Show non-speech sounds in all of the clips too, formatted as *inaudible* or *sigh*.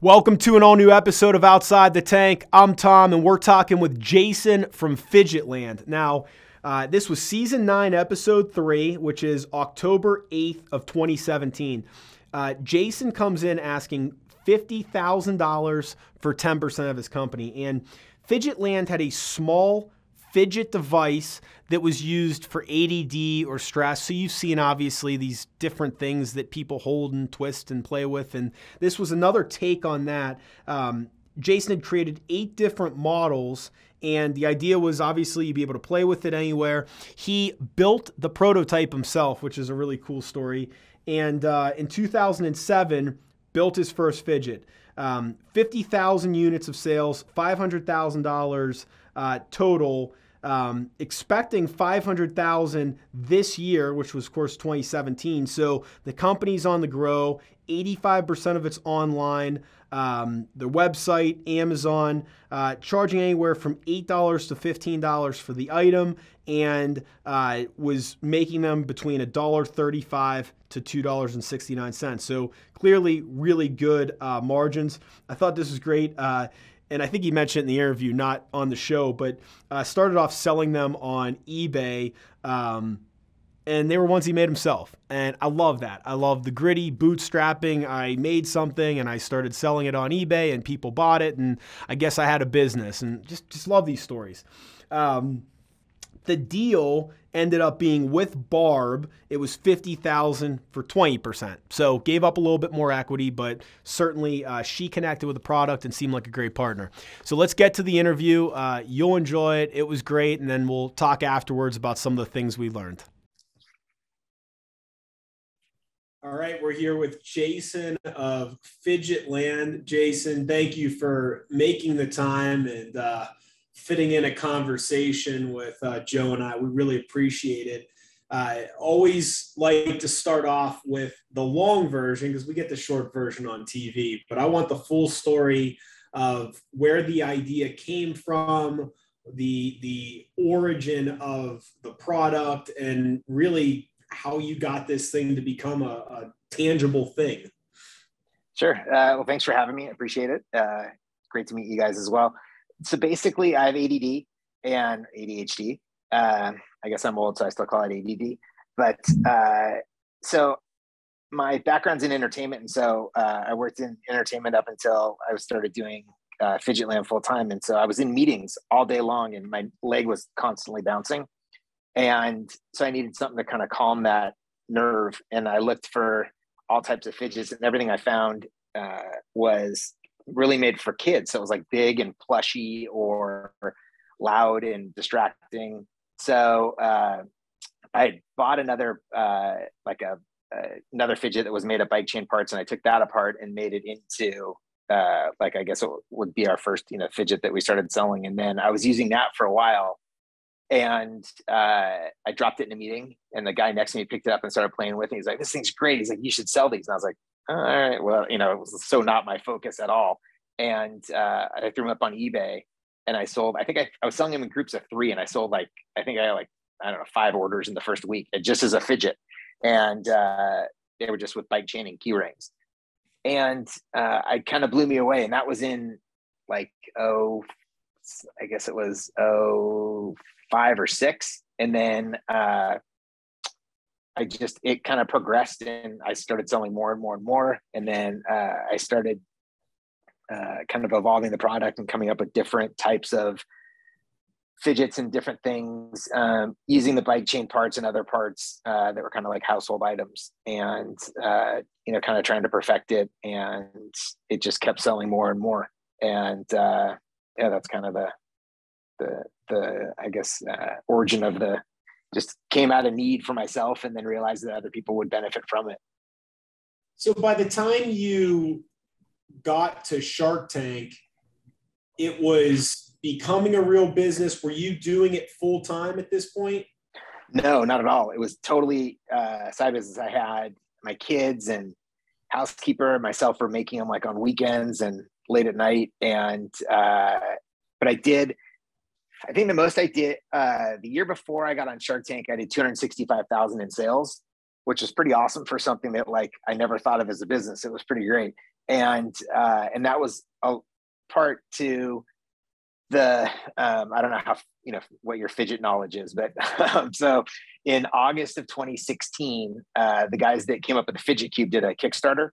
Welcome to an all new episode of Outside the Tank. I'm Tom, and we're talking with Jason from Fidgetland. Now, uh, this was season nine, episode three, which is October 8th of 2017. Uh, Jason comes in asking $50,000 for 10% of his company. And Fidgetland had a small fidget device that was used for ADD or stress. So you've seen obviously these different things that people hold and twist and play with, and this was another take on that. Um, Jason had created eight different models. And the idea was obviously you'd be able to play with it anywhere. He built the prototype himself, which is a really cool story. And uh, in 2007, built his first fidget. Um, 50,000 units of sales, $500,000 uh, total. Um, expecting 500,000 this year, which was of course 2017. So the company's on the grow. 85% of it's online. Um, the website, Amazon, uh, charging anywhere from $8 to $15 for the item and uh, was making them between $1.35 to $2.69. So clearly, really good uh, margins. I thought this was great. And I think he mentioned in the interview, not on the show, but uh, started off selling them on eBay. Um, and they were ones he made himself. And I love that. I love the gritty bootstrapping. I made something and I started selling it on eBay and people bought it. And I guess I had a business and just, just love these stories. Um, the deal ended up being with Barb. It was 50,000 for 20%. So gave up a little bit more equity, but certainly uh, she connected with the product and seemed like a great partner. So let's get to the interview. Uh, you'll enjoy it. It was great. And then we'll talk afterwards about some of the things we learned. All right, we're here with Jason of Fidgetland. Jason, thank you for making the time and uh, fitting in a conversation with uh, Joe and I. We really appreciate it. I always like to start off with the long version because we get the short version on TV, but I want the full story of where the idea came from, the the origin of the product, and really how you got this thing to become a, a tangible thing. Sure. Uh, well, thanks for having me. I appreciate it. Uh, great to meet you guys as well. So basically, I have ADD and ADHD. Uh, I guess I'm old, so I still call it ADD. But uh, so my background's in entertainment, and so uh, I worked in entertainment up until I started doing uh, Fidgetland full time. And so I was in meetings all day long, and my leg was constantly bouncing. And so I needed something to kind of calm that nerve. And I looked for all types of fidgets, and everything I found uh, was really made for kids. So it was like big and plushy or loud and distracting. So uh, I bought another uh, like a uh, another fidget that was made of bike chain parts, and I took that apart and made it into uh, like I guess it would be our first you know fidget that we started selling. And then I was using that for a while, and uh, I dropped it in a meeting, and the guy next to me picked it up and started playing with it. He's like, "This thing's great." He's like, "You should sell these." And I was like, "All right, well, you know, it was so not my focus at all." And uh, I threw them up on eBay, and I sold. I think I, I was selling them in groups of three, and I sold like I think I had like I don't know five orders in the first week, just as a fidget, and uh, they were just with bike chain and key rings, and uh, I kind of blew me away. And that was in like oh, I guess it was oh five or six, and then uh, I just it kind of progressed, and I started selling more and more and more, and then uh, I started uh, kind of evolving the product and coming up with different types of fidgets and different things um, using the bike chain parts and other parts uh, that were kind of like household items. And uh, you know kind of trying to perfect it and it just kept selling more and more. And uh, yeah that's kind of the the the I guess uh, origin of the just came out of need for myself and then realized that other people would benefit from it. So by the time you got to Shark Tank, it was becoming a real business. Were you doing it full time at this point? No, not at all. It was totally uh, side business. I had my kids and housekeeper, myself were making them like on weekends and late at night. And uh, but I did I think the most I did uh, the year before I got on Shark Tank, I did 265,000 in sales, which was pretty awesome for something that like I never thought of as a business. It was pretty great. and uh, and that was a part to the um, I don't know how you know what your fidget knowledge is, but *laughs* um, so in August of 2016, uh, the guys that came up with the fidget cube did a Kickstarter,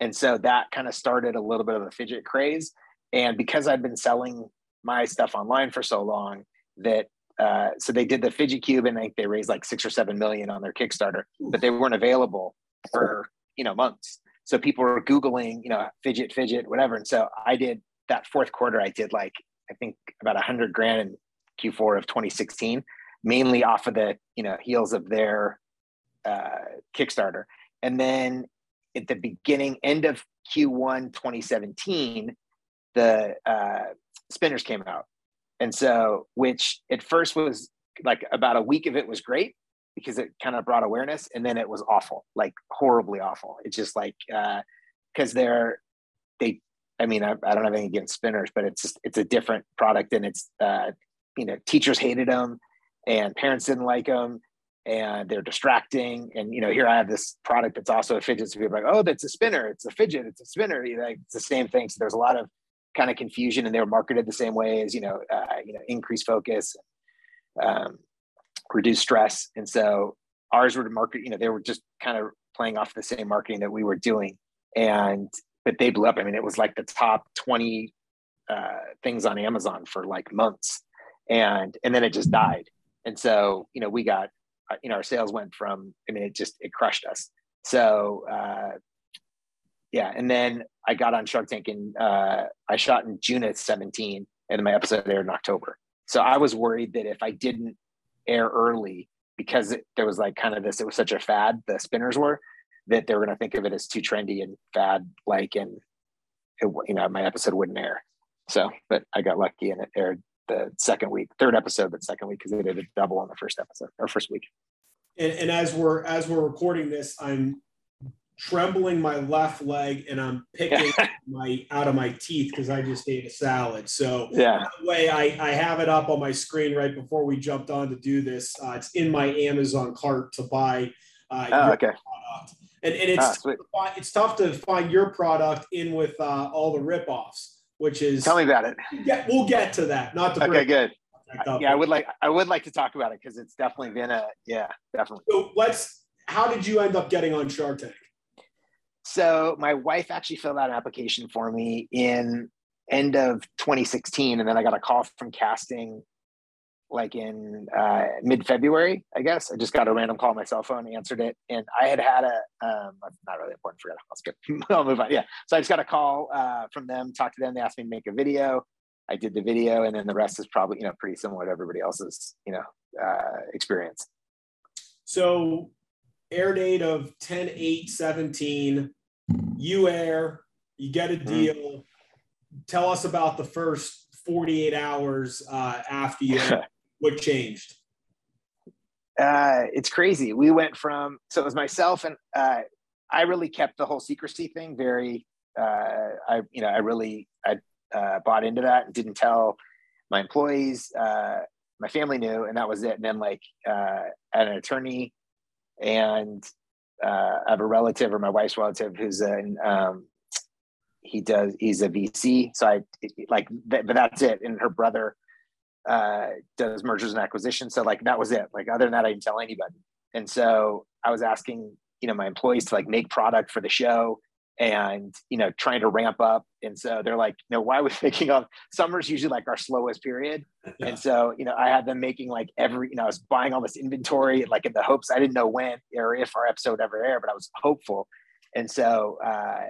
and so that kind of started a little bit of a fidget craze. And because I'd been selling my stuff online for so long, that uh, so they did the fidget cube, and think they raised like six or seven million on their Kickstarter, but they weren't available for you know months. So people were googling, you know, fidget, fidget, whatever. And so I did that fourth quarter. I did like I think about a hundred grand in Q4 of 2016, mainly off of the you know heels of their uh, Kickstarter. And then at the beginning, end of Q1 2017, the uh, spinners came out, and so which at first was like about a week of it was great because it kind of brought awareness, and then it was awful, like horribly awful. It's just like because uh, they're they I mean, I, I, don't have anything against spinners, but it's just, it's a different product, and it's uh, you know teachers hated them, and parents didn't like them, and they're distracting. And you know, here I have this product that's also a fidget. So people are like, oh, that's a spinner. It's a fidget. It's a spinner. You know, it's the same thing. So there's a lot of kind of confusion, and they were marketed the same way as you know, uh, you know, increase focus, um, reduce stress, and so ours were to market. You know, they were just kind of playing off the same marketing that we were doing, and but they blew up. I mean, it was like the top 20 uh, things on Amazon for like months. And, and then it just died. And so, you know, we got, uh, you know, our sales went from, I mean, it just, it crushed us. So, uh, yeah. And then I got on Shark Tank and uh, I shot in June of 17 and then my episode aired in October. So I was worried that if I didn't air early, because it, there was like kind of this, it was such a fad, the spinners were, that they were going to think of it as too trendy and fad like and it, you know my episode wouldn't air so but i got lucky and it aired the second week third episode but second week because they did a double on the first episode or first week and, and as we're as we're recording this i'm trembling my left leg and i'm picking *laughs* my out of my teeth because i just ate a salad so yeah the way I, I have it up on my screen right before we jumped on to do this uh, it's in my amazon cart to buy uh, oh, okay. Product and, and it's ah, tough it's tough to find your product in with uh, all the ripoffs, which is tell me about it. Yeah, we'll get to that. Not to okay, good. Yeah, I would like I would like to talk about it because it's definitely been a yeah, definitely. So let's. How did you end up getting on Shark Tank? So my wife actually filled out an application for me in end of 2016, and then I got a call from casting like in uh, mid February, I guess. I just got a random call on my cell phone, answered it, and I had had a um, not really important. Forget skip. *laughs* I'll move on. Yeah. So I just got a call uh, from them, talked to them. They asked me to make a video. I did the video, and then the rest is probably you know pretty similar to everybody else's you know uh, experience. So air date of 10 8 17 you air you get a mm-hmm. deal mm-hmm. tell us about the first 48 hours uh, after you *laughs* what changed? Uh, it's crazy. We went from so it was myself and uh, I really kept the whole secrecy thing very. Uh, I you know I really I uh, bought into that and didn't tell my employees. Uh, my family knew, and that was it. And then like uh, an attorney and uh, I have a relative or my wife's relative who's an um, he does he's a VC. So I like but that's it. And her brother uh, does mergers and acquisitions. So like that was it. Like other than that, I didn't tell anybody. And so I was asking, you know, my employees to like make product for the show and you know trying to ramp up and so they're like you know why was thinking of summer's usually like our slowest period yeah. and so you know i had them making like every you know i was buying all this inventory like in the hopes i didn't know when or if our episode ever air but i was hopeful and so uh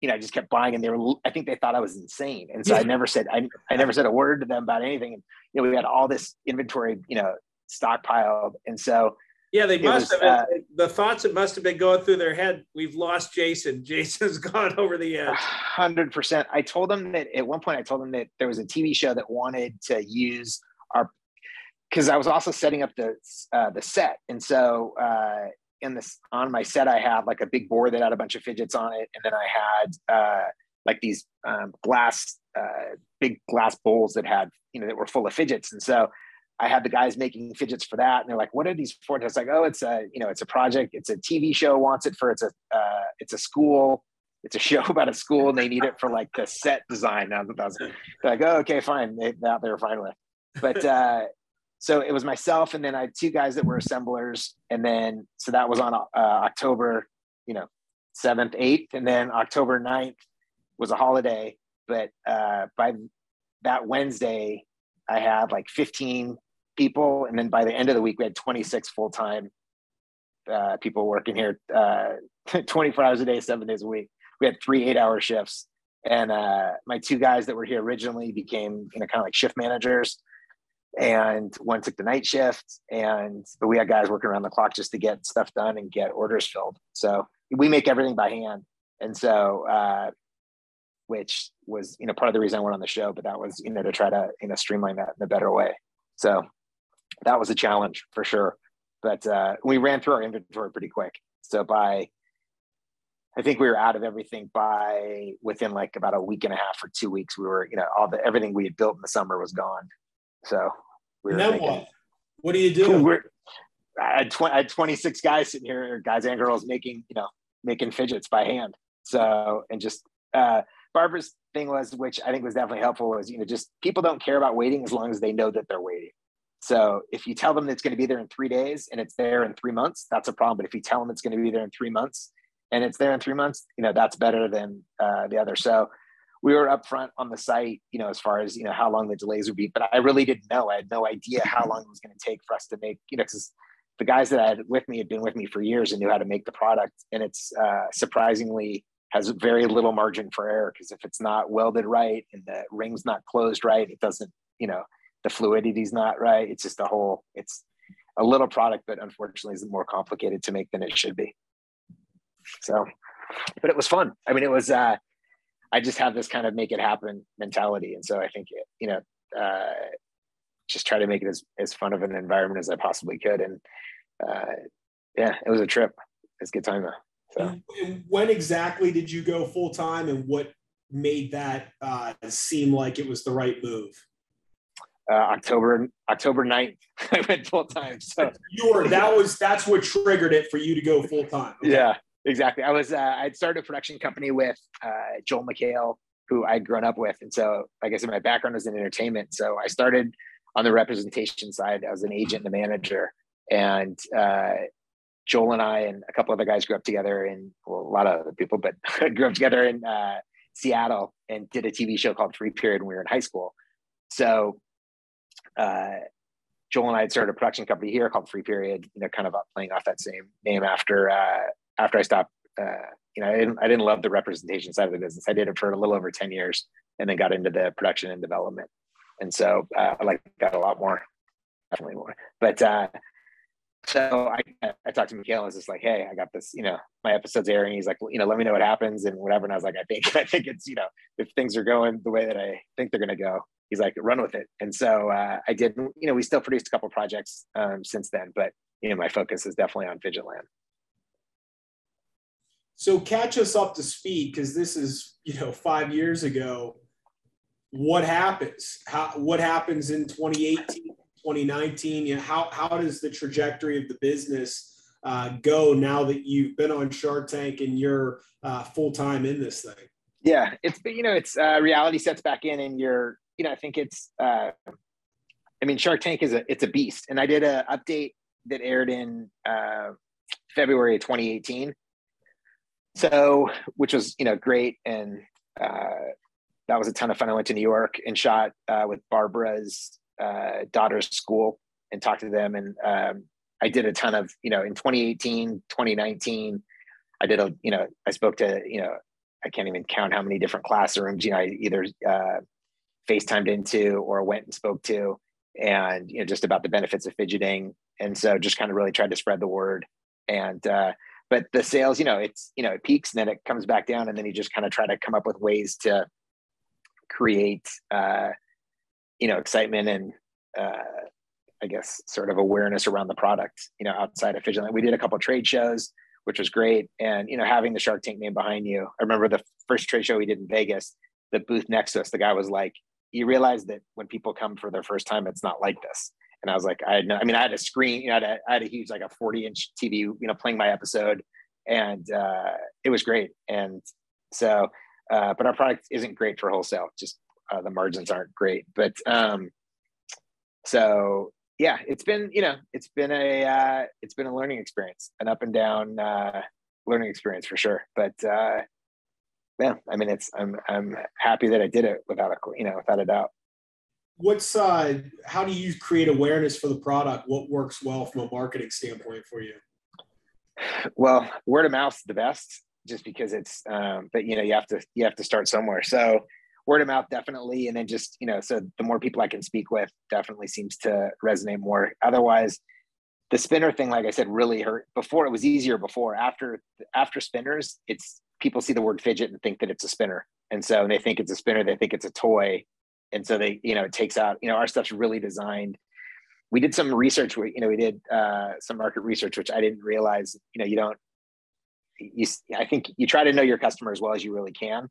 you know, I just kept buying and they were, I think they thought I was insane. And so yeah. I never said, I, I never said a word to them about anything. And, you know, we had all this inventory, you know, stockpiled. And so, yeah, they must was, have, uh, the thoughts that must have been going through their head. We've lost Jason. *laughs* Jason's gone over the edge. hundred percent. I told them that at one point, I told them that there was a TV show that wanted to use our, cause I was also setting up the, uh, the set. And so, uh, in this on my set i had like a big board that had a bunch of fidgets on it and then i had uh, like these um, glass uh, big glass bowls that had you know that were full of fidgets and so i had the guys making fidgets for that and they're like what are these for and like oh it's a you know it's a project it's a tv show wants it for it's a uh, it's a school it's a show *laughs* about a school and they need it for like the set design. Now that was like, oh, okay, fine. They, they were fine with. But uh, so it was myself, and then I had two guys that were assemblers, and then so that was on uh, October, you know, seventh, eighth, and then October 9th was a holiday. But uh, by that Wednesday, I had like 15 people, and then by the end of the week, we had 26 full time uh, people working here, uh, *laughs* 24 hours a day, seven days a week. We had three eight hour shifts, and uh, my two guys that were here originally became you know kind of like shift managers, and one took the night shift, and but we had guys working around the clock just to get stuff done and get orders filled. So we make everything by hand, and so uh, which was you know part of the reason I went on the show, but that was you know to try to you know streamline that in a better way. So that was a challenge for sure. But uh, we ran through our inventory pretty quick. So by I think we were out of everything by within like about a week and a half or two weeks. We were, you know, all the everything we had built in the summer was gone. So we were thinking, what? What do you do? *laughs* We're, I had, 20, I had 26 guys sitting here, guys and girls making, you know, making fidgets by hand. So, and just, uh, Barbara's thing was, which I think was definitely helpful, was you know just people don't care about waiting as long as they know that they're waiting. So if you tell them it's going to be there in three days and it's there in three months, that's a problem. But if you tell them it's going to be there in three months and it's there in three months, you know that's better than uh, the other. So we were upfront on the site, you know, as far as you know how long the delays would be. But I really didn't know. I had no idea how long it was going to take for us to make, you know, because the guys that I had with me had been with me for years and knew how to make the product, and it's uh, surprisingly has very little margin for error because if it's not welded right and the ring's not closed right, it doesn't, you know, the fluidity's not right. It's just a whole, it's a little product, but unfortunately is more complicated to make than it should be. So, but it was fun. I mean, it was, uh, I just have this kind of make it happen mentality. And so I think, you know, uh, just try to make it as, as fun of an environment as I possibly could. And uh, yeah, it was a trip. It's good time though. So. When exactly did you go full time, and what made that uh, seem like it was the right move? Uh, October October 9th, *laughs* I went full time. So you were that was that's what triggered it for you to go full time. Okay. Yeah, exactly. I was uh, I'd started a production company with uh, Joel McHale, who I'd grown up with, and so like I said, my background was in entertainment. So I started on the representation side as an agent and a manager, and uh, Joel and I and a couple other guys grew up together in well, a lot of other people, but *laughs* grew up together in uh, Seattle and did a TV show called Free Period when we were in high school. So uh, Joel and I had started a production company here called Free Period, you know, kind of playing off that same name after uh, after I stopped. Uh, you know, I didn't I didn't love the representation side of the business. I did it for a little over ten years, and then got into the production and development. And so uh, I like that a lot more, definitely more. But uh, so I, I talked to McHale and was just like, hey, I got this, you know, my episode's airing. He's like, well, you know, let me know what happens and whatever. And I was like, I think, *laughs* I think it's, you know, if things are going the way that I think they're going to go, he's like, run with it. And so uh, I did, you know, we still produced a couple projects um, since then, but, you know, my focus is definitely on Fidgetland. So catch us up to speed because this is, you know, five years ago. What happens? How, what happens in 2018? 2019? You know, how, how does the trajectory of the business uh, go now that you've been on Shark Tank and you're uh, full time in this thing? Yeah, it's you know, it's uh, reality sets back in, and you're you know, I think it's. Uh, I mean, Shark Tank is a it's a beast, and I did a update that aired in uh, February of 2018. So, which was you know great, and uh, that was a ton of fun. I went to New York and shot uh, with Barbara's uh, daughter's school and talked to them. And um, I did a ton of, you know, in 2018, 2019, I did a, you know, I spoke to, you know, I can't even count how many different classrooms, you know, I either uh, FaceTimed into or went and spoke to, and, you know, just about the benefits of fidgeting. And so just kind of really tried to spread the word. And, uh, but the sales, you know, it's, you know, it peaks and then it comes back down. And then you just kind of try to come up with ways to create, uh, you know excitement and uh, I guess sort of awareness around the product. You know, outside of Fidgetland, we did a couple trade shows, which was great, and you know having the Shark Tank name behind you. I remember the first trade show we did in Vegas. The booth next to us, the guy was like, "You realize that when people come for their first time, it's not like this." And I was like, I had no, I mean, I had a screen, you know, I had a, I had a huge, like a 40 inch TV, you know, playing my episode and uh, it was great. And So, uh, but our product isn't great for wholesale. Just uh, the margins aren't great. But um, so yeah, it's been you know it's been a uh, it's been a learning experience, an up and down uh, learning experience for sure. But uh, yeah, I mean it's I'm I'm happy that I did it without a you know without a doubt. What's uh how do you create awareness for the product? What works well from a marketing standpoint for you? Well, word of mouth is the best, just because it's. Um, but you know, you have to you have to start somewhere. So word of mouth definitely, and then just you know, so the more people I can speak with, definitely seems to resonate more. Otherwise, the spinner thing, like I said, really hurt. Before it was easier. Before after after spinners, it's people see the word fidget and think that it's a spinner, and so they think it's a spinner. They think it's a toy, and so they you know it takes out you know our stuff's really designed we did some research. We, you know, we did uh, some market research, which I didn't realize. You know, you don't. You, I think you try to know your customer as well as you really can,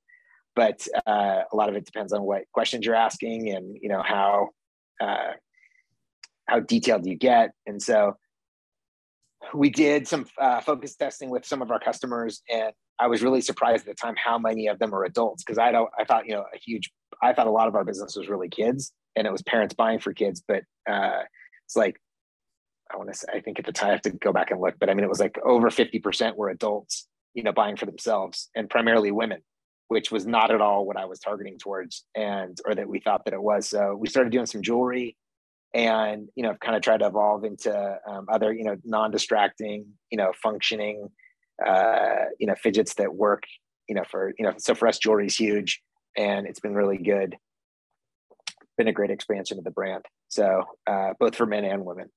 but uh, a lot of it depends on what questions you're asking and you know how uh, how detailed you get. And so, we did some uh, focus testing with some of our customers, and I was really surprised at the time how many of them are adults because I don't. I thought you know a huge. I thought a lot of our business was really kids, and it was parents buying for kids, but uh, it's like I want to say I think at the time I have to go back and look, but I mean it was like over 50% were adults, you know, buying for themselves and primarily women, which was not at all what I was targeting towards and or that we thought that it was. So we started doing some jewelry and you know kind of tried to evolve into um, other you know non-distracting you know functioning uh, you know fidgets that work you know for you know so for us jewelry is huge and it's been really good been a great expansion of the brand. So uh, both for men and women.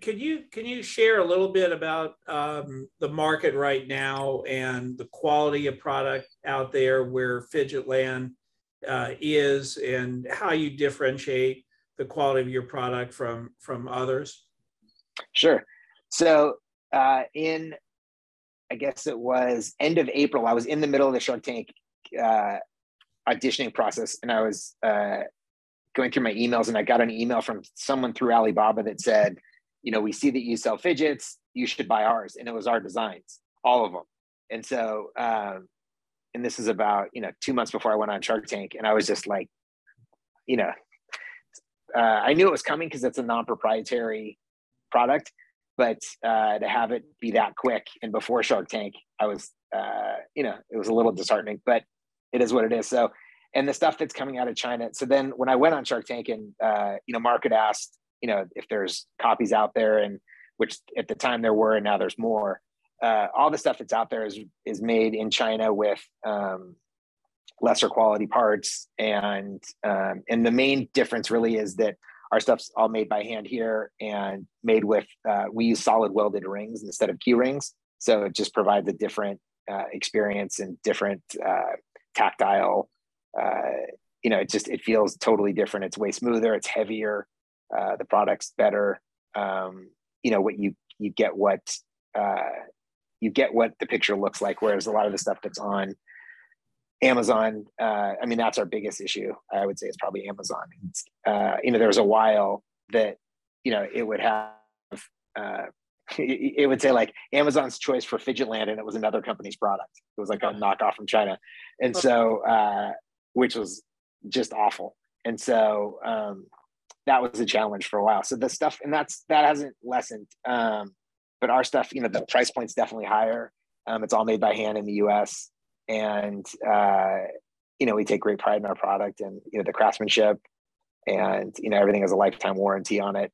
Can you can you share a little bit about um, the market right now and the quality of product out there where Fidgetland uh, is, and how you differentiate the quality of your product from from others? Sure. So uh, in I guess it was end of April, I was in the middle of the Shark Tank uh, auditioning process, and I was uh, going through my emails and I got an email from someone through Alibaba that said, you know, we see that you sell fidgets, you should buy ours. And it was our designs, all of them. And so, um, and this is about, you know, two months before I went on Shark Tank. And I was just like, you know, uh, I knew it was coming because it's a non proprietary product, but uh, to have it be that quick and before Shark Tank, I was, uh, you know, it was a little disheartening, but it is what it is. So and the stuff that's coming out of China. So then when I went on Shark Tank and uh, you know, Mark had asked, you know, if there's copies out there, and which at the time there were, and now there's more. Uh, all the stuff that's out there is is made in China with um, lesser quality parts, and um, and the main difference really is that our stuff's all made by hand here and made with uh, we use solid welded rings instead of key rings, so it just provides a different uh, experience and different uh, tactile uh, you know, it just it feels totally different. It's way smoother. It's heavier. Uh, the product's better. Um, you know what you you get what uh, you get what the picture looks like. Whereas a lot of the stuff that's on Amazon, uh, I mean, that's our biggest issue. I would say it's probably Amazon. Uh, you know, there was a while that you know it would have uh, *laughs* it would say like Amazon's choice for Fidgetland, and it was another company's product. It was like a knockoff from China, and so uh, which was just awful. And so um, that was a challenge for a while. So the stuff, and that's that hasn't lessened. Um, but our stuff, you know, the price point's definitely higher. Um, it's all made by hand in the U.S. and uh, you know we take great pride in our product and you know the craftsmanship, and you know everything has a lifetime warranty on it.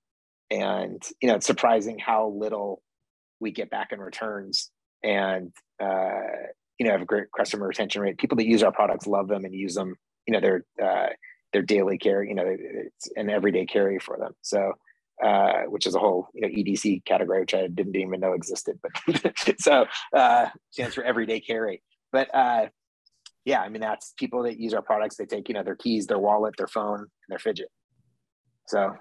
And you know it's surprising how little we get back in returns. And uh, you know have a great customer retention rate. People that use our products love them and use them. You know, they're uh, they're daily carry. You know, it's an everyday carry for them. So, uh, which is a whole you know EDC category, which I didn't even know existed. But *laughs* so uh, stands for everyday carry. But uh, yeah, I mean that's people that use our products. They take you know their keys, their wallet, their phone, and their fidget. So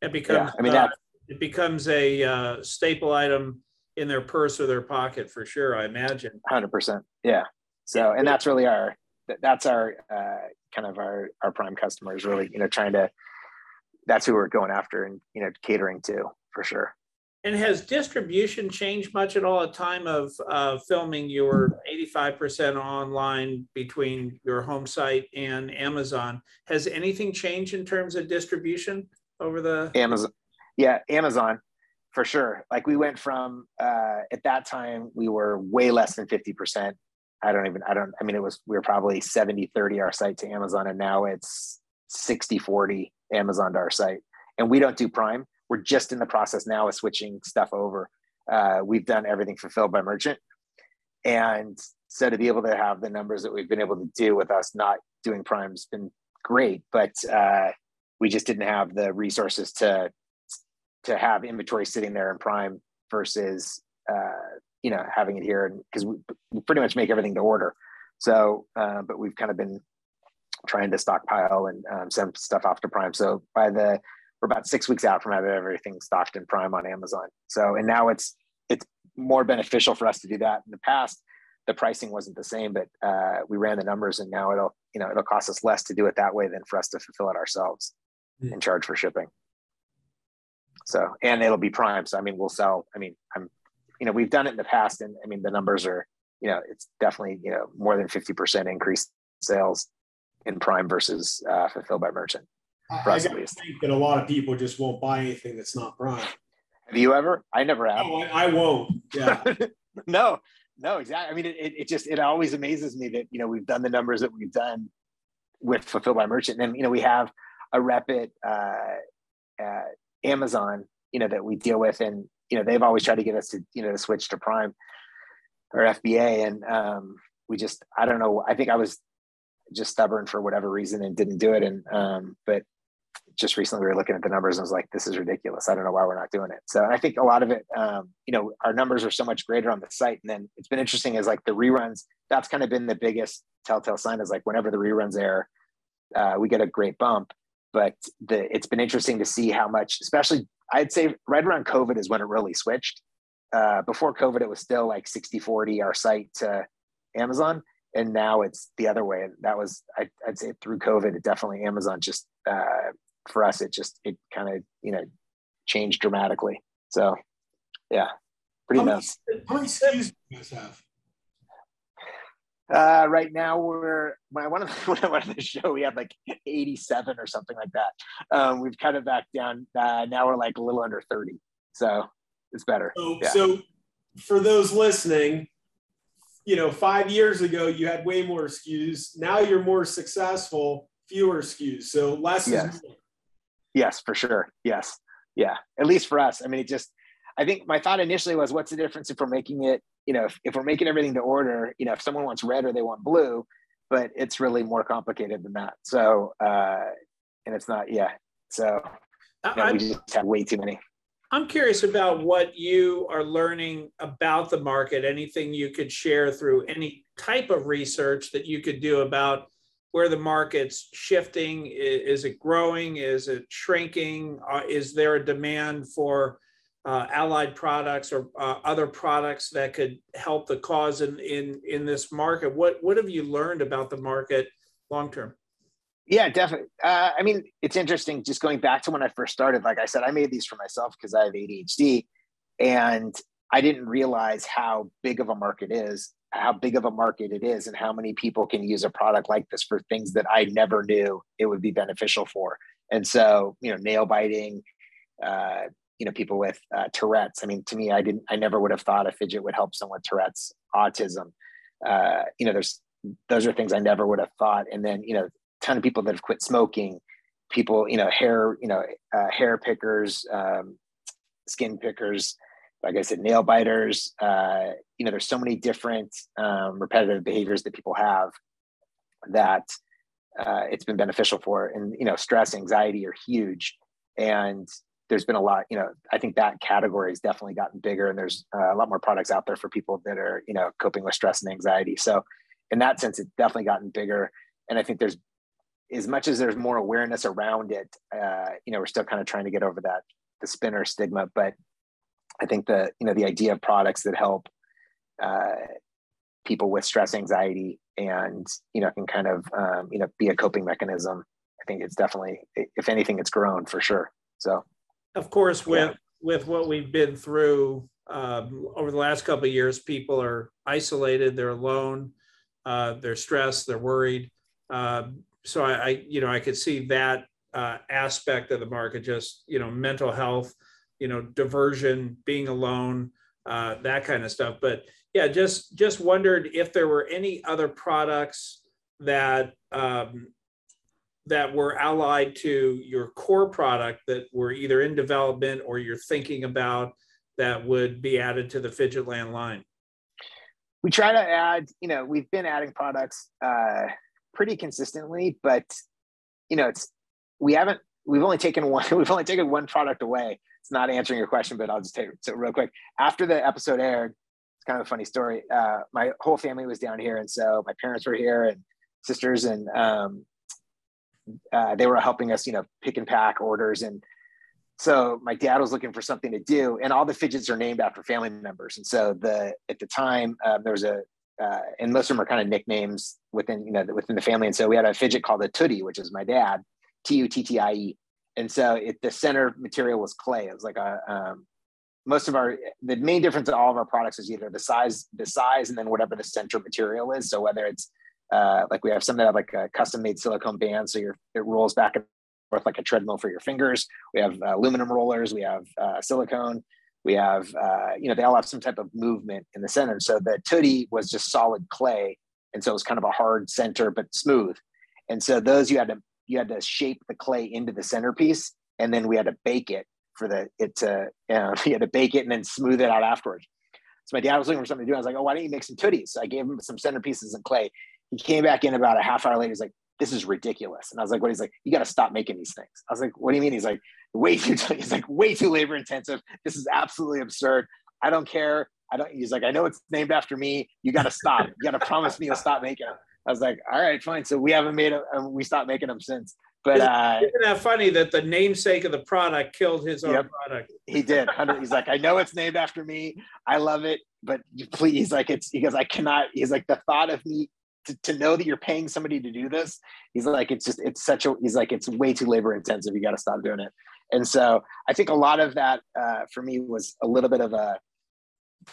it becomes. Yeah, I mean uh, that it becomes a uh, staple item in their purse or their pocket for sure. I imagine. Hundred percent. Yeah. So, and that's really our that's our uh, kind of our our prime customers. Really, you know, trying to that's who we're going after and you know catering to for sure. And has distribution changed much at all at time of uh, filming? You were 85% online between your home site and Amazon. Has anything changed in terms of distribution over the Amazon? Yeah, Amazon for sure. Like we went from uh, at that time we were way less than 50%. I don't even I don't I mean it was we were probably 70 30 our site to Amazon and now it's 60 40 Amazon to our site. And we don't do Prime we're just in the process now of switching stuff over. Uh, we've done everything fulfilled by merchant. And so to be able to have the numbers that we've been able to do with us not doing prime's been great, but uh, we just didn't have the resources to to have inventory sitting there in prime versus uh, you know having it here because we, we, pretty much make everything to order. So, uh, but we've kind of been trying to stockpile and um, send stuff off to prime. So by the we're about six weeks out from having everything stocked in Prime on Amazon. So, and now it's it's more beneficial for us to do that. In the past, the pricing wasn't the same, but uh, we ran the numbers, and now it'll you know it'll cost us less to do it that way than for us to fulfill it ourselves mm. and charge for shipping. So, and it'll be Prime. So, I mean, we'll sell. I mean, I'm you know we've done it in the past, and I mean the numbers are you know it's definitely you know more than fifty percent increase sales in Prime versus uh, fulfilled by merchant. I, I think that a lot of people just won't buy anything that's not Prime. Have you ever? I never have. No, I, I won't. Yeah. *laughs* no, no, exactly. I mean, it, it just it always amazes me that you know we've done the numbers that we've done with fulfilled by merchant, and you know we have a rep at uh, uh, Amazon, you know that we deal with, and you know they've always tried to get us to you know to switch to Prime or FBA, and um, we just I don't know. I think I was just stubborn for whatever reason and didn't do it, and um, but just recently we were looking at the numbers and was like, this is ridiculous. I don't know why we're not doing it. So I think a lot of it, um, you know, our numbers are so much greater on the site. And then it's been interesting is like the reruns, that's kind of been the biggest telltale sign is like whenever the reruns air, uh, we get a great bump. But the it's been interesting to see how much, especially I'd say right around COVID is when it really switched. Uh, before COVID, it was still like 60 40 our site to Amazon. And now it's the other way. And that was, I, would say through COVID, it definitely Amazon just uh, for us, it just it kind of you know changed dramatically. So yeah, pretty how nuts. Many, how many SKUs do you guys have? Uh, right now we're when I went when I went on the show we had like 87 or something like that. Um, we've cut it back down. Uh, now we're like a little under 30, so it's better. So, yeah. so for those listening, you know, five years ago you had way more SKUs. Now you're more successful, fewer SKUs. So less yes. is more. Yes, for sure. Yes. Yeah. At least for us. I mean, it just, I think my thought initially was, what's the difference if we're making it, you know, if, if we're making everything to order, you know, if someone wants red or they want blue, but it's really more complicated than that. So, uh, and it's not, yeah. So you know, we just have way too many. I'm curious about what you are learning about the market. Anything you could share through any type of research that you could do about where the market's shifting? Is it growing? Is it shrinking? Uh, is there a demand for uh, allied products or uh, other products that could help the cause in, in, in this market? What, what have you learned about the market long term? Yeah, definitely. Uh, I mean, it's interesting just going back to when I first started. Like I said, I made these for myself because I have ADHD and I didn't realize how big of a market is how big of a market it is and how many people can use a product like this for things that I never knew it would be beneficial for. And so, you know, nail biting, uh, you know, people with uh, Tourette's. I mean, to me, I didn't, I never would have thought a fidget would help someone with Tourette's, autism. Uh, you know, there's, those are things I never would have thought. And then, you know, ton of people that have quit smoking, people, you know, hair, you know, uh, hair pickers, um, skin pickers, like I said, nail biters. Uh, you know, there's so many different um, repetitive behaviors that people have that uh, it's been beneficial for. And you know, stress, anxiety are huge, and there's been a lot. You know, I think that category has definitely gotten bigger, and there's uh, a lot more products out there for people that are you know coping with stress and anxiety. So, in that sense, it's definitely gotten bigger, and I think there's as much as there's more awareness around it, uh, you know, we're still kind of trying to get over that the spinner stigma, but I think the you know the idea of products that help uh, people with stress, anxiety, and you know can kind of um, you know be a coping mechanism. I think it's definitely, if anything, it's grown for sure. So, of course, with with what we've been through um, over the last couple of years, people are isolated, they're alone, uh, they're stressed, they're worried. Uh, so I, I, you know, I could see that uh, aspect of the market, just you know, mental health, you know, diversion, being alone, uh, that kind of stuff. But yeah, just just wondered if there were any other products that um, that were allied to your core product that were either in development or you're thinking about that would be added to the Fidgetland line? We try to add, you know, we've been adding products uh, pretty consistently, but you know, it's we haven't we've only taken one *laughs* we've only taken one product away. It's not answering your question, but I'll just take it real quick. After the episode aired, it's kind of a funny story. Uh, my whole family was down here, and so my parents were here and sisters, and um, uh, they were helping us, you know, pick and pack orders. And so my dad was looking for something to do, and all the fidgets are named after family members. And so the at the time uh, there was a uh, and most of them are kind of nicknames within you know within the family. And so we had a fidget called a Tootie, which is my dad, T U T T I E. And so it, the center material was clay. It was like a um, most of our the main difference in all of our products is either the size, the size, and then whatever the center material is. So whether it's uh, like we have some that have like a custom made silicone band, so your it rolls back and forth like a treadmill for your fingers. We have uh, aluminum rollers. We have uh, silicone. We have uh, you know they all have some type of movement in the center. So the Tootie was just solid clay, and so it was kind of a hard center but smooth. And so those you had to you had to shape the clay into the centerpiece, and then we had to bake it for the it to you, know, you had to bake it and then smooth it out afterwards. So my dad was looking for something to do. I was like, oh, why don't you make some tooties? So I gave him some centerpieces in clay. He came back in about a half hour later. He's like, this is ridiculous. And I was like, what? He's like, you got to stop making these things. I was like, what do you mean? He's like, way too, *laughs* he's like, way too labor intensive. This is absolutely absurd. I don't care. I don't, he's like, I know it's named after me. You got to stop. You got to promise me you'll stop making them. I was like, all right, fine. So we haven't made them. We stopped making them since. But uh, isn't that funny that the namesake of the product killed his own yep, product? He did. He's like, I know it's named after me. I love it, but please, like, it's because I cannot. He's like, the thought of me to, to know that you're paying somebody to do this he's like it's just it's such a he's like it's way too labor intensive you got to stop doing it and so i think a lot of that uh, for me was a little bit of a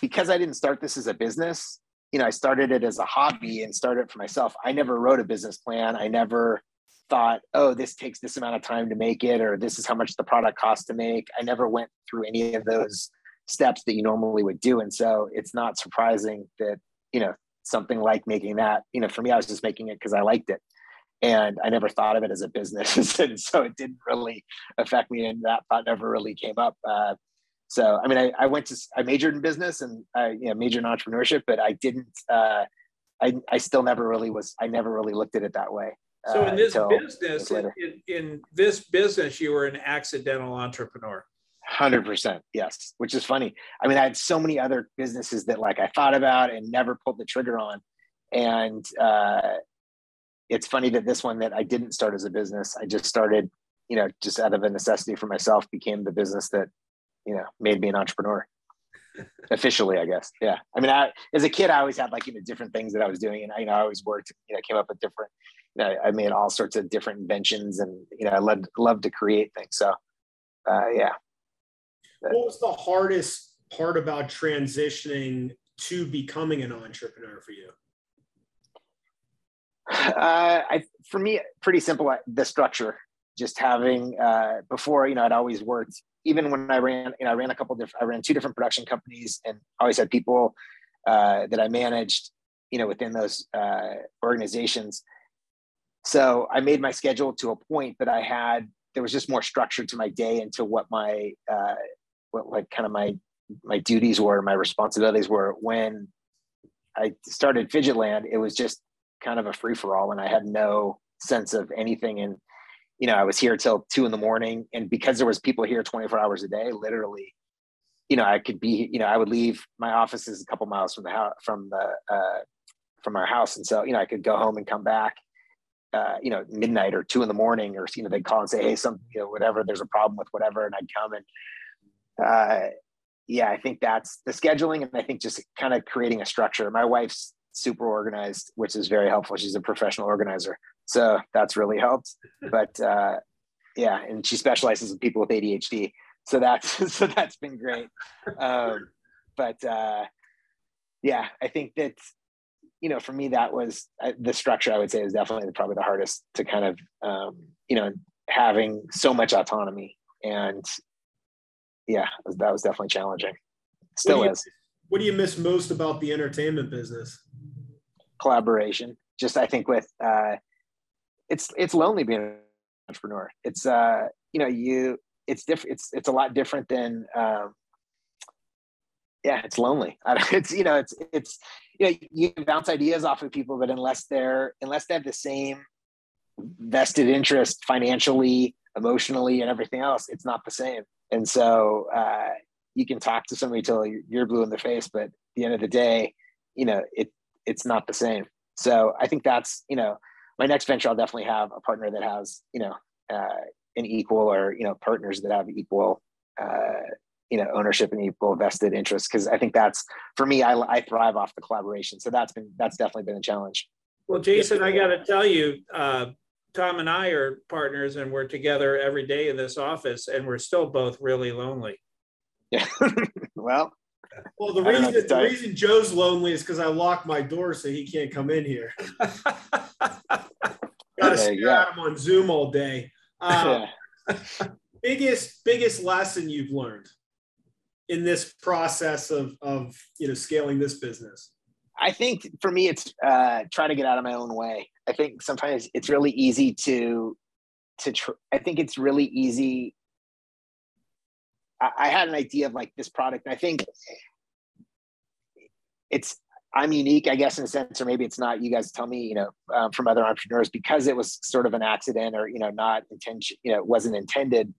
because i didn't start this as a business you know i started it as a hobby and started it for myself. I never wrote a business plan. I never thought oh this takes this amount of time to make it or this is how much the product costs to make. I never went through any of those steps that you normally would do. And so it's not surprising that you know something like making that you know for me i was just making it because i liked it. And i never thought of it as a business. *laughs* And so it didn't really affect me and that thought never really came up. Uh, so i mean I, I, went to i majored in business and i you know majored in entrepreneurship but i didn't uh, I, I still never really was i never really looked at it that way so in uh, this business in, in, in this business you were an accidental entrepreneur Hundred percent, yes. Which is funny. I mean, I had so many other businesses that like I thought about and never pulled the trigger on, and uh, it's funny that this one that I didn't start as a business, I just started, you know, just out of a necessity for myself, became the business that, you know, made me an entrepreneur. Officially, I guess. Yeah. I mean, I as a kid, I always had like you know different things that I was doing, and I you know I always worked. You know, came up with different. You know, I made all sorts of different inventions, and you know, I loved loved to create things. So, uh, yeah, what was the hardest part about transitioning to becoming an entrepreneur for you? Uh, I, for me, pretty simple. The structure, just having uh, before, you know, I'd always worked. Even when I ran, you know, I ran a couple different. I ran two different production companies, and always had people uh, that I managed, you know, within those uh, organizations. So I made my schedule to a point that I had. There was just more structure to my day and to what my uh, what like kind of my my duties were, my responsibilities were when I started Fidgetland. It was just kind of a free for all, and I had no sense of anything. And you know, I was here till two in the morning, and because there was people here twenty four hours a day, literally, you know, I could be, you know, I would leave my office is a couple miles from the house from the uh, from our house, and so you know, I could go home and come back. Uh, you know, midnight or two in the morning, or you know, they'd call and say, "Hey, some, you know, whatever. There's a problem with whatever," and I'd come and uh, yeah, I think that's the scheduling, and I think just kind of creating a structure. My wife's super organized, which is very helpful. She's a professional organizer, so that's really helped. *laughs* But uh, yeah, and she specializes in people with ADHD, so that's *laughs* so that's been great. Um, but uh, yeah, I think that you know for me that was uh, the structure. I would say is definitely probably the hardest to kind of um, you know having so much autonomy and yeah, that was definitely challenging. Still what is. what do you miss most about the entertainment business? Collaboration. Just I think with uh, it's it's lonely being an entrepreneur. It's uh, you know you it's different. It's it's a lot different than um, yeah, it's lonely. *laughs* It's you know it's it's you know you can bounce ideas off of people, but unless they're unless they have the same vested interest financially, emotionally, and everything else, it's not the same. And so uh, you can talk to somebody till you're blue in the face, but at the end of the day, you know, it it's not the same. So I think that's you know, my next venture, I'll definitely have a partner that has you know uh, an equal or you know partners that have equal uh, you know ownership and equal vested interest because I think that's for me, I, I thrive off the collaboration. So that's been that's definitely been a challenge. Well, Jason, I got to tell you, uh, Tom and I are partners and we're together every day in this office and we're still both really lonely. Yeah. *laughs* well, well, the reason the reason Joe's lonely is because I locked my door so he can't come in here. *laughs* Got to stare at him on Zoom all day. Uh, *laughs* biggest biggest lesson you've learned in this process of of you know scaling this business? I think for me, it's uh, try to get out of my own way. I think sometimes it's really easy to to. Tr- I think it's really easy. I, I had an idea of like this product. I think it's I'm unique, I guess, in a sense, or maybe it's not. You guys tell me, you know, um, from other entrepreneurs because it was sort of an accident, or you know, not intention, you know, wasn't intended.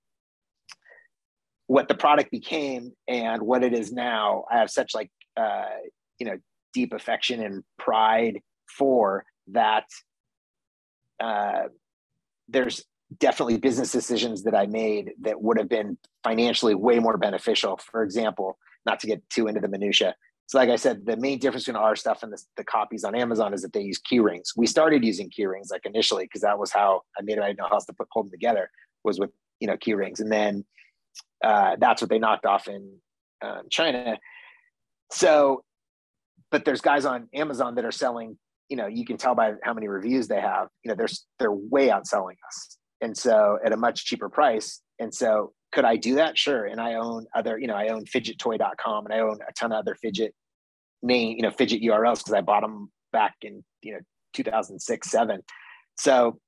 What the product became and what it is now, I have such like, uh, you know, deep affection and pride for that uh, there's definitely business decisions that I made that would have been financially way more beneficial. For example, not to get too into the minutia. So, like I said, the main difference between our stuff and the, the copies on Amazon is that they use key rings. We started using key rings like initially because that was how I made it. I didn't know how else to put hold them together was with you know key rings, and then uh, that's what they knocked off in um, China. So but there's guys on Amazon that are selling, you know, you can tell by how many reviews they have, you know, they're, they're way outselling us. And so at a much cheaper price. And so could I do that? Sure. And I own other, you know, I own fidgettoy.com and I own a ton of other fidget name, you know, fidget URLs because I bought them back in, you know, 2006, seven. So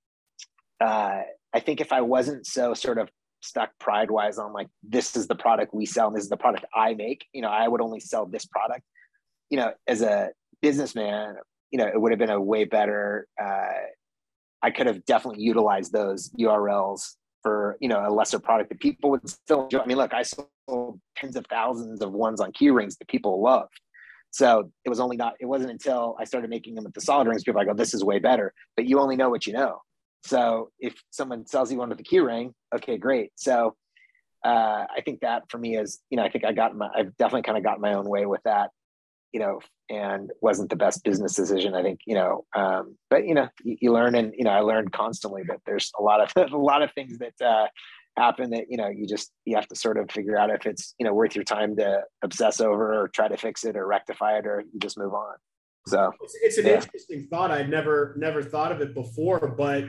uh, I think if I wasn't so sort of stuck pride wise on like, this is the product we sell and this is the product I make, you know, I would only sell this product you know, as a businessman, you know, it would have been a way better. Uh, I could have definitely utilized those URLs for you know a lesser product that people would still enjoy. I mean, look, I sold tens of thousands of ones on key rings that people loved. So it was only not. It wasn't until I started making them with the solid rings people I go, this is way better. But you only know what you know. So if someone sells you one with a key ring, okay, great. So uh, I think that for me is, you know, I think I got my, I've definitely kind of got my own way with that you know, and wasn't the best business decision. I think, you know, um, but you know, you, you, learn, and you know, I learned constantly that there's a lot of *laughs* a lot of things that uh, happen that you know you just you have to sort of figure out if it's you know worth your time to obsess over or try to fix it or rectify it or you just move on. So it's, it's an yeah. interesting thought. I'd never never thought of it before, but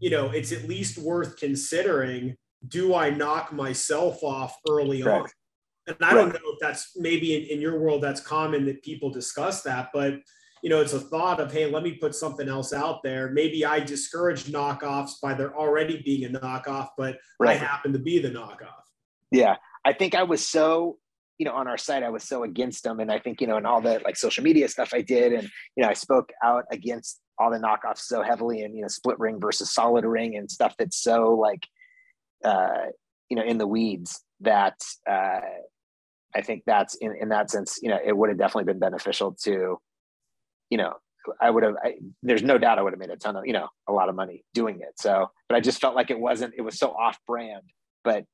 you know, it's at least worth considering. Do I knock myself off early Correct. on? and I don't know if that's maybe in, in your world that's common that people discuss that, but you know, it's a thought of, hey, let me put something else out there. Maybe I discourage knockoffs by there already being a knockoff, but right. I happen to be the knockoff. Yeah. I think I was so, you know, on our site, I was so against them. And I think, you know, and all the like social media stuff I did, and, you know, I spoke out against all the knockoffs so heavily and, you know, split ring versus solid ring and stuff that's so like, uh, you know, in the weeds that, uh, I think that's in, in that sense, you know, it would have definitely been beneficial to, you know, I would have, I, there's no doubt I would have made a ton of, you know, a lot of money doing it. So, but I just felt like it wasn't, it was so off brand. But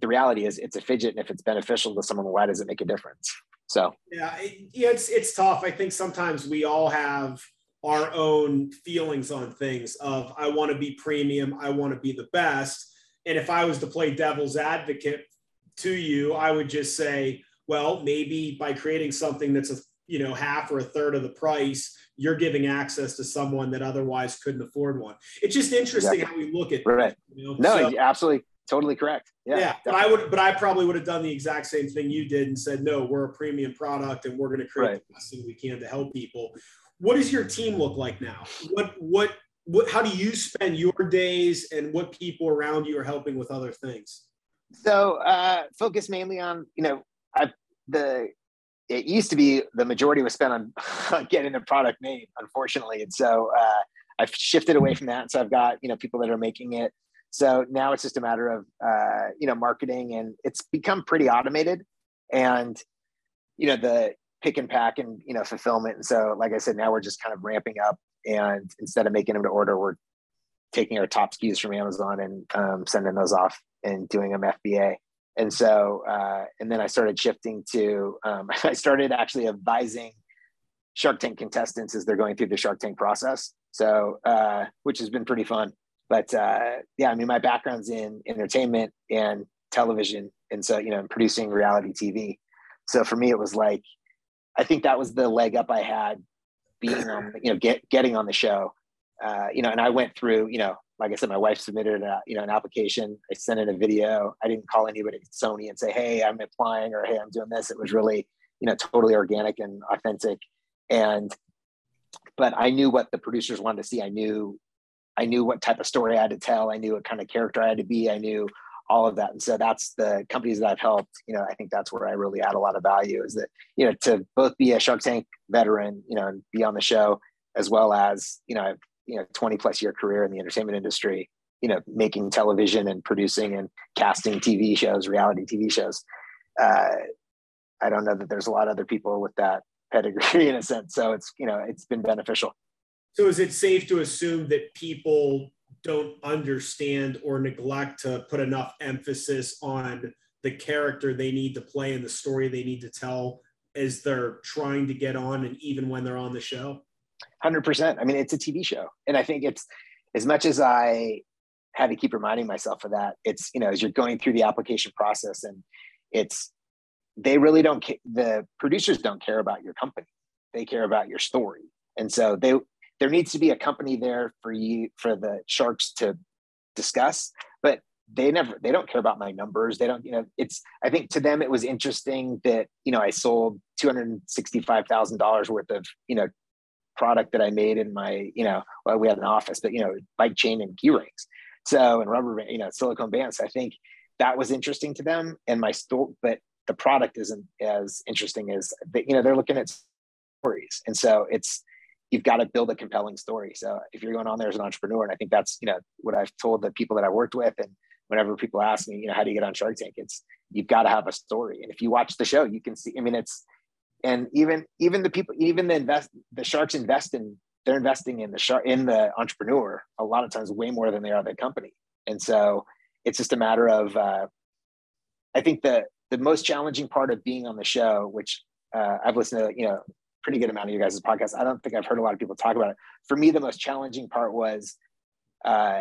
the reality is it's a fidget. And if it's beneficial to someone, why does it make a difference? So, yeah, it, yeah, it's, it's tough. I think sometimes we all have our own feelings on things of, I want to be premium, I want to be the best. And if I was to play devil's advocate to you, I would just say, well, maybe by creating something that's a you know half or a third of the price, you're giving access to someone that otherwise couldn't afford one. It's just interesting how we look at right. You know? No, so, absolutely, totally correct. Yeah, yeah. But I would, but I probably would have done the exact same thing you did and said, no, we're a premium product and we're going to create right. the best thing we can to help people. What does your team look like now? What what what? How do you spend your days, and what people around you are helping with other things? So uh, focus mainly on you know I, the it used to be the majority was spent on, *laughs* getting the product made, unfortunately. And so uh, I've shifted away from that. So I've got, you know, people that are making it. So now it's just a matter of, uh, you know, marketing and it's become pretty automated and, you know, the pick and pack and, you know, fulfillment. And so, like I said, now we're just kind of ramping up and instead of making them to order, we're taking our top SKUs from Amazon and um, sending those off and doing them FBA and so uh, and then i started shifting to um, *laughs* i started actually advising shark tank contestants as they're going through the shark tank process. So uh, which has been pretty fun. But uh, yeah i mean my background's in entertainment and television. And so you know producing reality tv so for me it was like i think that was the leg up i had being on you know get, getting on the show. Uh, you know and i went through you know like I said, my wife submitted a, you know an application. I sent in a video. I didn't call anybody at Sony and say, "Hey, I'm applying," or "Hey, I'm doing this." It was really you know totally organic and authentic. And but I knew what the producers wanted to see. I knew I knew what type of story I had to tell. I knew what kind of character I had to be. I knew all of that. And so that's the companies that I've helped. You know, I think that's where I really add a lot of value is that, you know, to both be a Shark Tank veteran, you know, and be on the show, as well as, you know, I've you know 20 plus year career in the entertainment industry you know making television and producing and casting tv shows reality tv shows. Uh, i don't know that there's a lot of other people with that pedigree *laughs* in a sense. So it's you know it's been beneficial. So is it safe to assume that people don't understand or neglect to put enough emphasis on the character they need to play and the story they need to tell as they're trying to get on and even when they're on the show 100%. I mean, it's a TV show. And I think it's as much as I had to keep reminding myself of that, it's, you know, as you're going through the application process and it's, they really don't, the producers don't care about your company. They care about your story. And so they, there needs to be a company there for you, for the sharks to discuss, but they never, they don't care about my numbers. They don't, you know, it's, I think to them, it was interesting that, you know, I sold $265,000 worth of, you know, product that I made in my, you know, well, we had an office, but you know, bike chain and key rings. So and rubber, you know, silicone bands. I think that was interesting to them. And my store, but the product isn't as interesting as you know, they're looking at stories. And so it's you've got to build a compelling story. So if you're going on there as an entrepreneur, and I think that's, you know, what I've told the people that I worked with and whenever people ask me, you know, how do you get on Shark Tank? It's you've got to have a story. And if you watch the show, you can see, I mean, it's and even even the people even the invest the sharks invest in they're investing in the shark in the entrepreneur a lot of times way more than they are the company. And so it's just a matter of uh, i think the the most challenging part of being on the show which uh, i've listened to you know pretty good amount of you guys' podcast. I don't think i've heard a lot of people talk about it. For me the most challenging part was uh,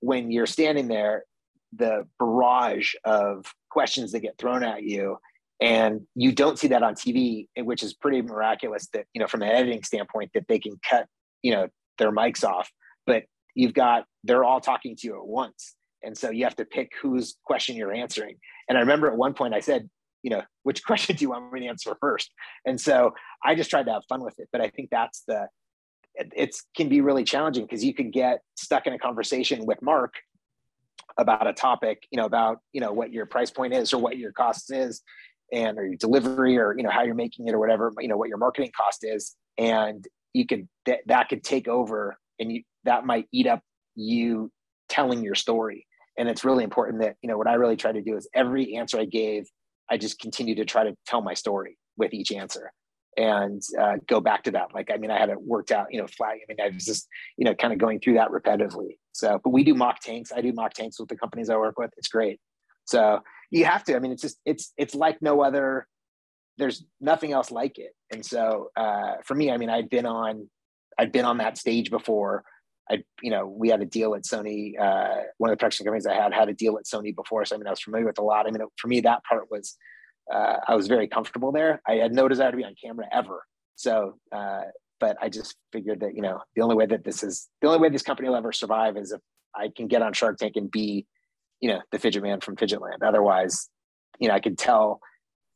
when you're standing there the barrage of questions that get thrown at you and you don't see that on tv eh, which is pretty miraculous that you know from an editing standpoint that they can cut you know their mics off. But you've got they're all talking to you at once. And so you have to pick whose question you're answering. And i remember at one point i said you know *laughs* which question do you want me to answer first? And so i just tried to have fun with it. But i think that's the it can be really challenging because you could get stuck in a conversation with mark about a topic you know about you know what your price point is or what your cost is and or your delivery or you know how you're making it or whatever you know what your marketing cost is. And you could that, that could take over and you that might eat up you telling your story. And it's really important that you know what i really try to do is every answer i gave i just continue to try to tell my story with each answer and uh, go back to that. Like i mean i had it worked out you know flag i mean i was just you know kind of going through that repetitively. So but we do mock tanks. I do mock tanks with the companies i work with. It's great so you have to. I mean, it's just it's it's like no other. There's nothing else like it. And so uh, for me, I mean, I'd been on I'd been on that stage before. I, you know, we had a deal at Sony. Uh, one of the production companies I had had a deal at Sony before, so I mean, I was familiar with a lot. I mean, for me, that part was uh, I was very comfortable there. I had no desire to be on camera ever. So, uh, but I just figured that you know the only way that this is the only way this company will ever survive is if I can get on Shark Tank and be, you know, the fidget man from Fidgetland. Otherwise, you know, I could tell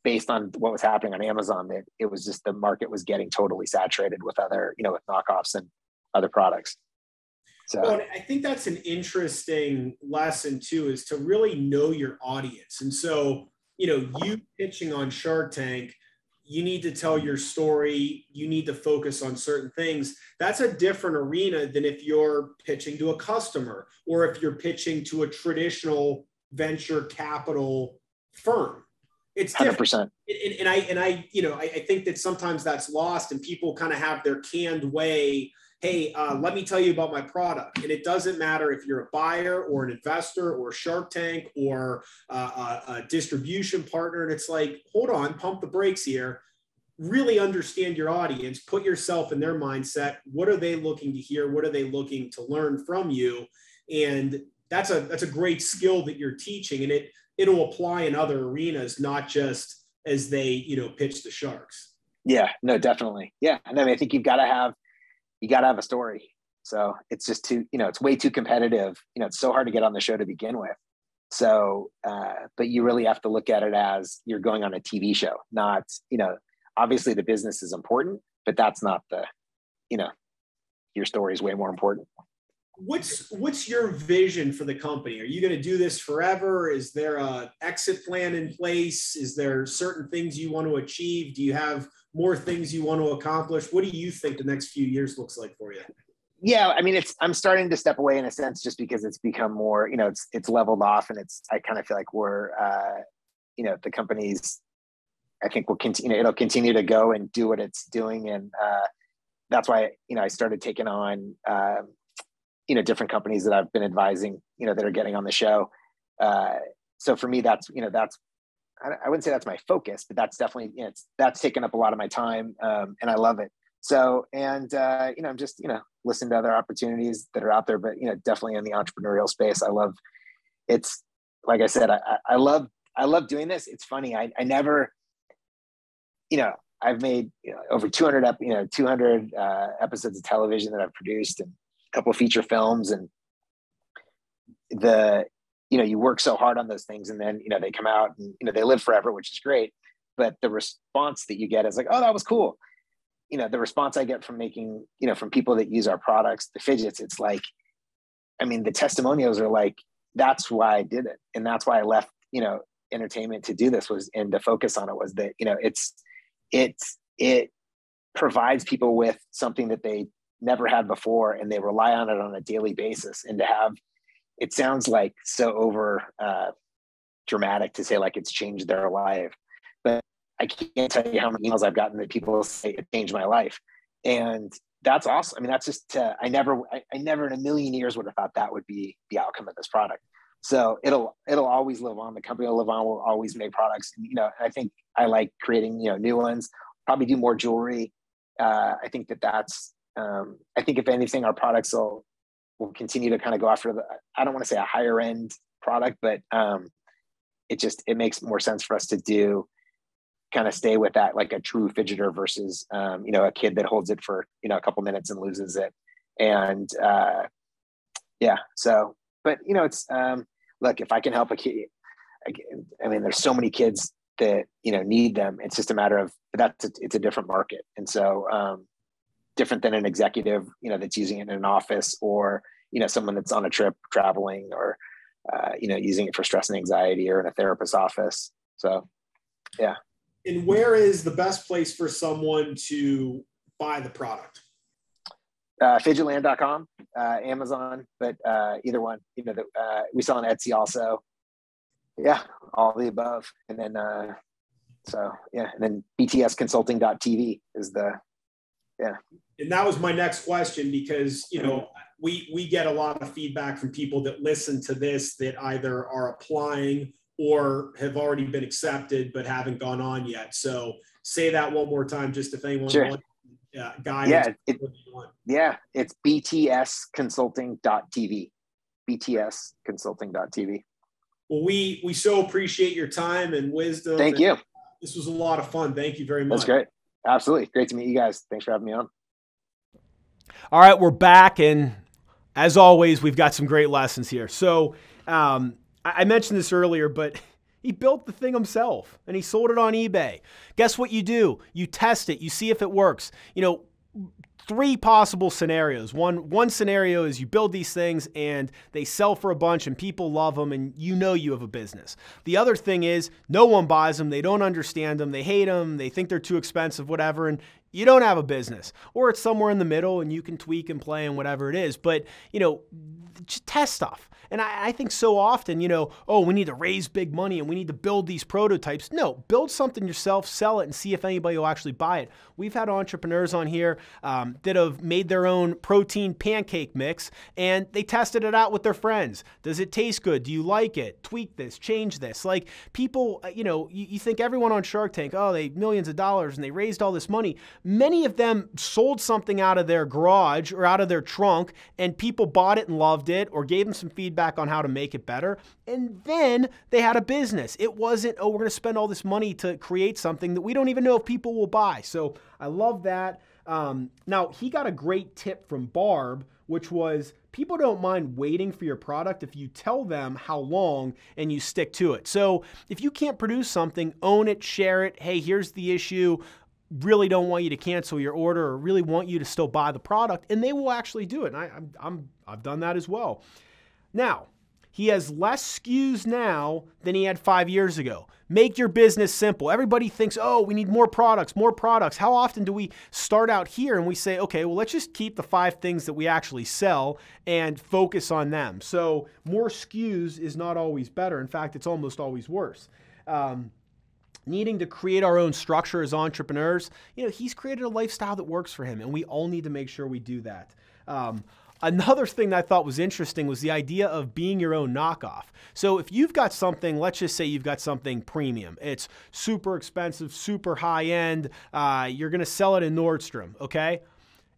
based on what was happening on Amazon that it was just the market was getting totally saturated with other, you know, with knockoffs and other products. So well, I think that's an interesting lesson too, is to really know your audience. And so, you know, you pitching on Shark Tank, you need to tell your story, you need to focus on certain things. That's a different arena than if you're pitching to a customer or if you're pitching to a traditional venture capital firm. It's different. 100%. And, and I and I, you know, I, I think that sometimes that's lost and people kind of have their canned way hey, uh, let me tell you about my product. And it doesn't matter if you're a buyer or an investor or a Shark Tank or uh, a, a distribution partner. And it's like, hold on, pump the brakes here. Really understand your audience, put yourself in their mindset. What are they looking to hear? What are they looking to learn from you? And that's a that's a great skill that you're teaching, and it it'll apply in other arenas, not just as they you know pitch the sharks. Yeah, no, definitely. Yeah, and I mean, I think you've got to have you got to have a story. So it's just too, you know, it's way too competitive. You know, it's so hard to get on the show to begin with. So, uh, but you really have to look at it as you're going on a TV show, not, you know, obviously the business is important, but that's not the, you know, your story is way more important. What's what's your vision for the company? Are you going to do this forever? Is there a exit plan in place? Is there certain things you want to achieve? Do you have more things you want to accomplish? What do you think the next few years looks like for you? Yeah, I mean, it's I'm starting to step away in a sense just because it's become more, you know, it's it's leveled off, and it's I kind of feel like we're, uh, you know, the company's, I think will continue, it'll continue to go and do what it's doing, and uh, that's why you know I started taking on, uh, you know, different companies that I've been advising, you know, that are getting on the show. Uh, so for me, that's you know that's I, wouldn't say that's my focus, but that's definitely you know, it's that's taken up a lot of my time, um, and I love it. So, and uh, you know, I'm just you know listening to other opportunities that are out there, but you know, definitely in the entrepreneurial space. I love it's like I said, I, I love I love doing this. It's funny. I, I never, you know, I've made you know, over 200 up, you know, 200 uh, episodes of television that I've produced and a couple feature films and the you know you work so hard on those things and then you know they come out and you know they live forever which is great. But the response that you get is like oh that was cool. You know the response i get from making you know from people that use our products the fidgets it's like i mean the testimonials are like that's why i did it. And that's why i left you know entertainment to do this was and to focus on it was that you know it's it's it provides people with something that they never had before and they rely on it on a daily basis. And to have it sounds like so over uh, dramatic to say like it's changed their life, but I can't tell you how many emails I've gotten that people say it changed my life, and that's awesome. I mean, that's just uh, I never I, I never in a million years would have thought that would be the outcome of this product. So it'll it'll always live on. The company will live on. We'll always make products. You know, I think I like creating you know new ones. Probably do more jewelry. Uh, I think that that's. Um, I think if anything, our products will we'll continue to kind of go after the i don't want to say a higher end product but um it just it makes more sense for us to do kind of stay with that like a true fidgeter versus um, you know a kid that holds it for you know a couple minutes and loses it. And uh yeah so but you know it's um look if i can help a kid i mean there's so many kids that you know need them. It's just a matter of that's a, it's a different market. And so um different than an executive, you know, that's using it in an office or, you know, someone that's on a trip traveling or, uh, you know, using it for stress and anxiety or in a therapist's office. So, yeah. And where is the best place for someone to buy the product? Uh, fidgetland.com, uh, Amazon, but uh, either one, you know, the, uh, we sell on Etsy also. Yeah, all the above. And then, uh, so yeah, and then btsconsulting.tv is the, yeah and that was my next question because you know we we get a lot of feedback from people that listen to this that either are applying or have already been accepted but haven't gone on yet so say that one more time just if anyone sure. uh, guidance. Yeah, it, yeah, it's btsconsulting.tv. btsconsulting.tv. Well, we we so appreciate your time and wisdom. Thank and you. This was a lot of fun. Thank you very much. That's great. Absolutely. Great to meet you guys. Thanks for having me on. All right, we're back. And as always, we've got some great lessons here. So um, I mentioned this earlier, but *laughs* he built the thing himself and he sold it on eBay. Guess what you do? You test it, you see if it works. You know, three possible scenarios. One one scenario is you build these things and they sell for a bunch and people love them and you know you have a business. The other thing is no one buys them, they don't understand them, they hate them, they think they're too expensive, whatever, and you don't have a business. Or it's somewhere in the middle and you can tweak and play and whatever it is. But, you know, just test stuff. And I, I, think so often, you know, oh, we need to raise big money and we need to build these prototypes. No, build something yourself, sell it, and see if anybody will actually buy it. We've had entrepreneurs on here um, that have made their own protein pancake mix and they tested it out with their friends. Does it taste good? Do you like it? Tweak this, change this. Like people, uh, you know, you, you think everyone on Shark Tank, oh, they millions of dollars and they raised all this money. Many of them sold something out of their garage or out of their trunk and people bought it and loved it or gave them some feedback on how to make it better. And then they had a business. It wasn't, oh, we're going to spend all this money to create something that we don't even know if people will buy. So I love that. Um, now, he got a great tip from Barb, which was people don't mind waiting for your product if you tell them how long and you stick to it. So if you can't produce something, own it, share it. Hey, here's the issue really don't want you to cancel your order or really want you to still buy the product and they will actually do it and I, I'm, I'm i've done that as well now, he has less SKUs now than he had five years ago. Make your business simple. Everybody thinks, oh, we need more products, more products. How often do we start out here and we say, okay, well, let's just keep the five things that we actually sell and focus on them? So, more SKUs is not always better. In fact, it's almost always worse. Um, needing to create our own structure as entrepreneurs, you know, he's created a lifestyle that works for him, and we all need to make sure we do that. Um, Another thing that I thought was interesting was the idea of being your own knockoff. So if you've got something, let's just say you've got something premium, it's super expensive, super high end, uh, you're to sell it in Nordstrom, okay?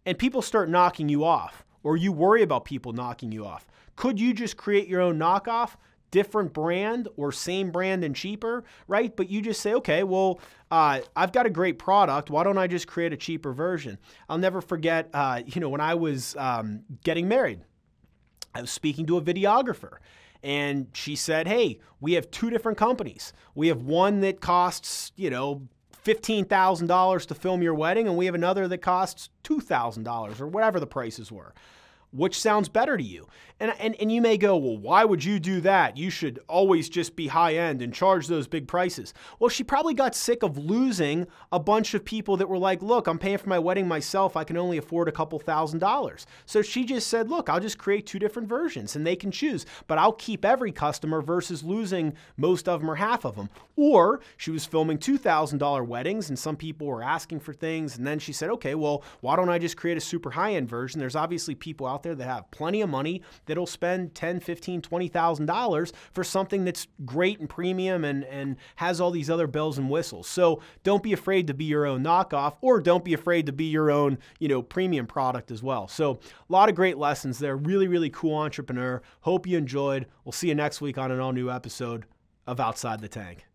And people start knocking you off, or you worry about people knocking you off. Could you just create your own knockoff? Different brand or same brand and cheaper, right? But you just say, okay, well, uh, I've got a great product. Why don't I just create a cheaper version? I'll never forget, uh, you know, when I was um, getting married, I was speaking to a videographer. And she said, Hey, we have two different companies. We have one that costs, you know, $15,000 to film your wedding, and we have another that costs $2,000 or whatever the prices were which sounds better to you? And, and, and you may go, well, why would you do that? You should always just be high end and charge those big prices. Well, she probably got sick of losing a bunch of people that were like, look, I'm paying for my wedding myself. I can only afford a couple thousand dollars. So she just said, look, I'll just create two different versions and they can choose, but I'll keep every customer versus losing most of them or half of them. Or she was filming $2,000 weddings and some people were asking for things. And then she said, okay, well, why don't I just create a super high end version? There's obviously people out there that have plenty of money that'll spend 10, 15, 20,000 dollars for something that's great and premium and and has all these other bells and whistles. So don't be afraid to be your own knockoff or don't be afraid to be your own, you know, premium product as well. So a lot of great lessons there. Really, really cool entrepreneur. Hope you enjoyed. We'll see you next week on an all new episode of Outside the Tank.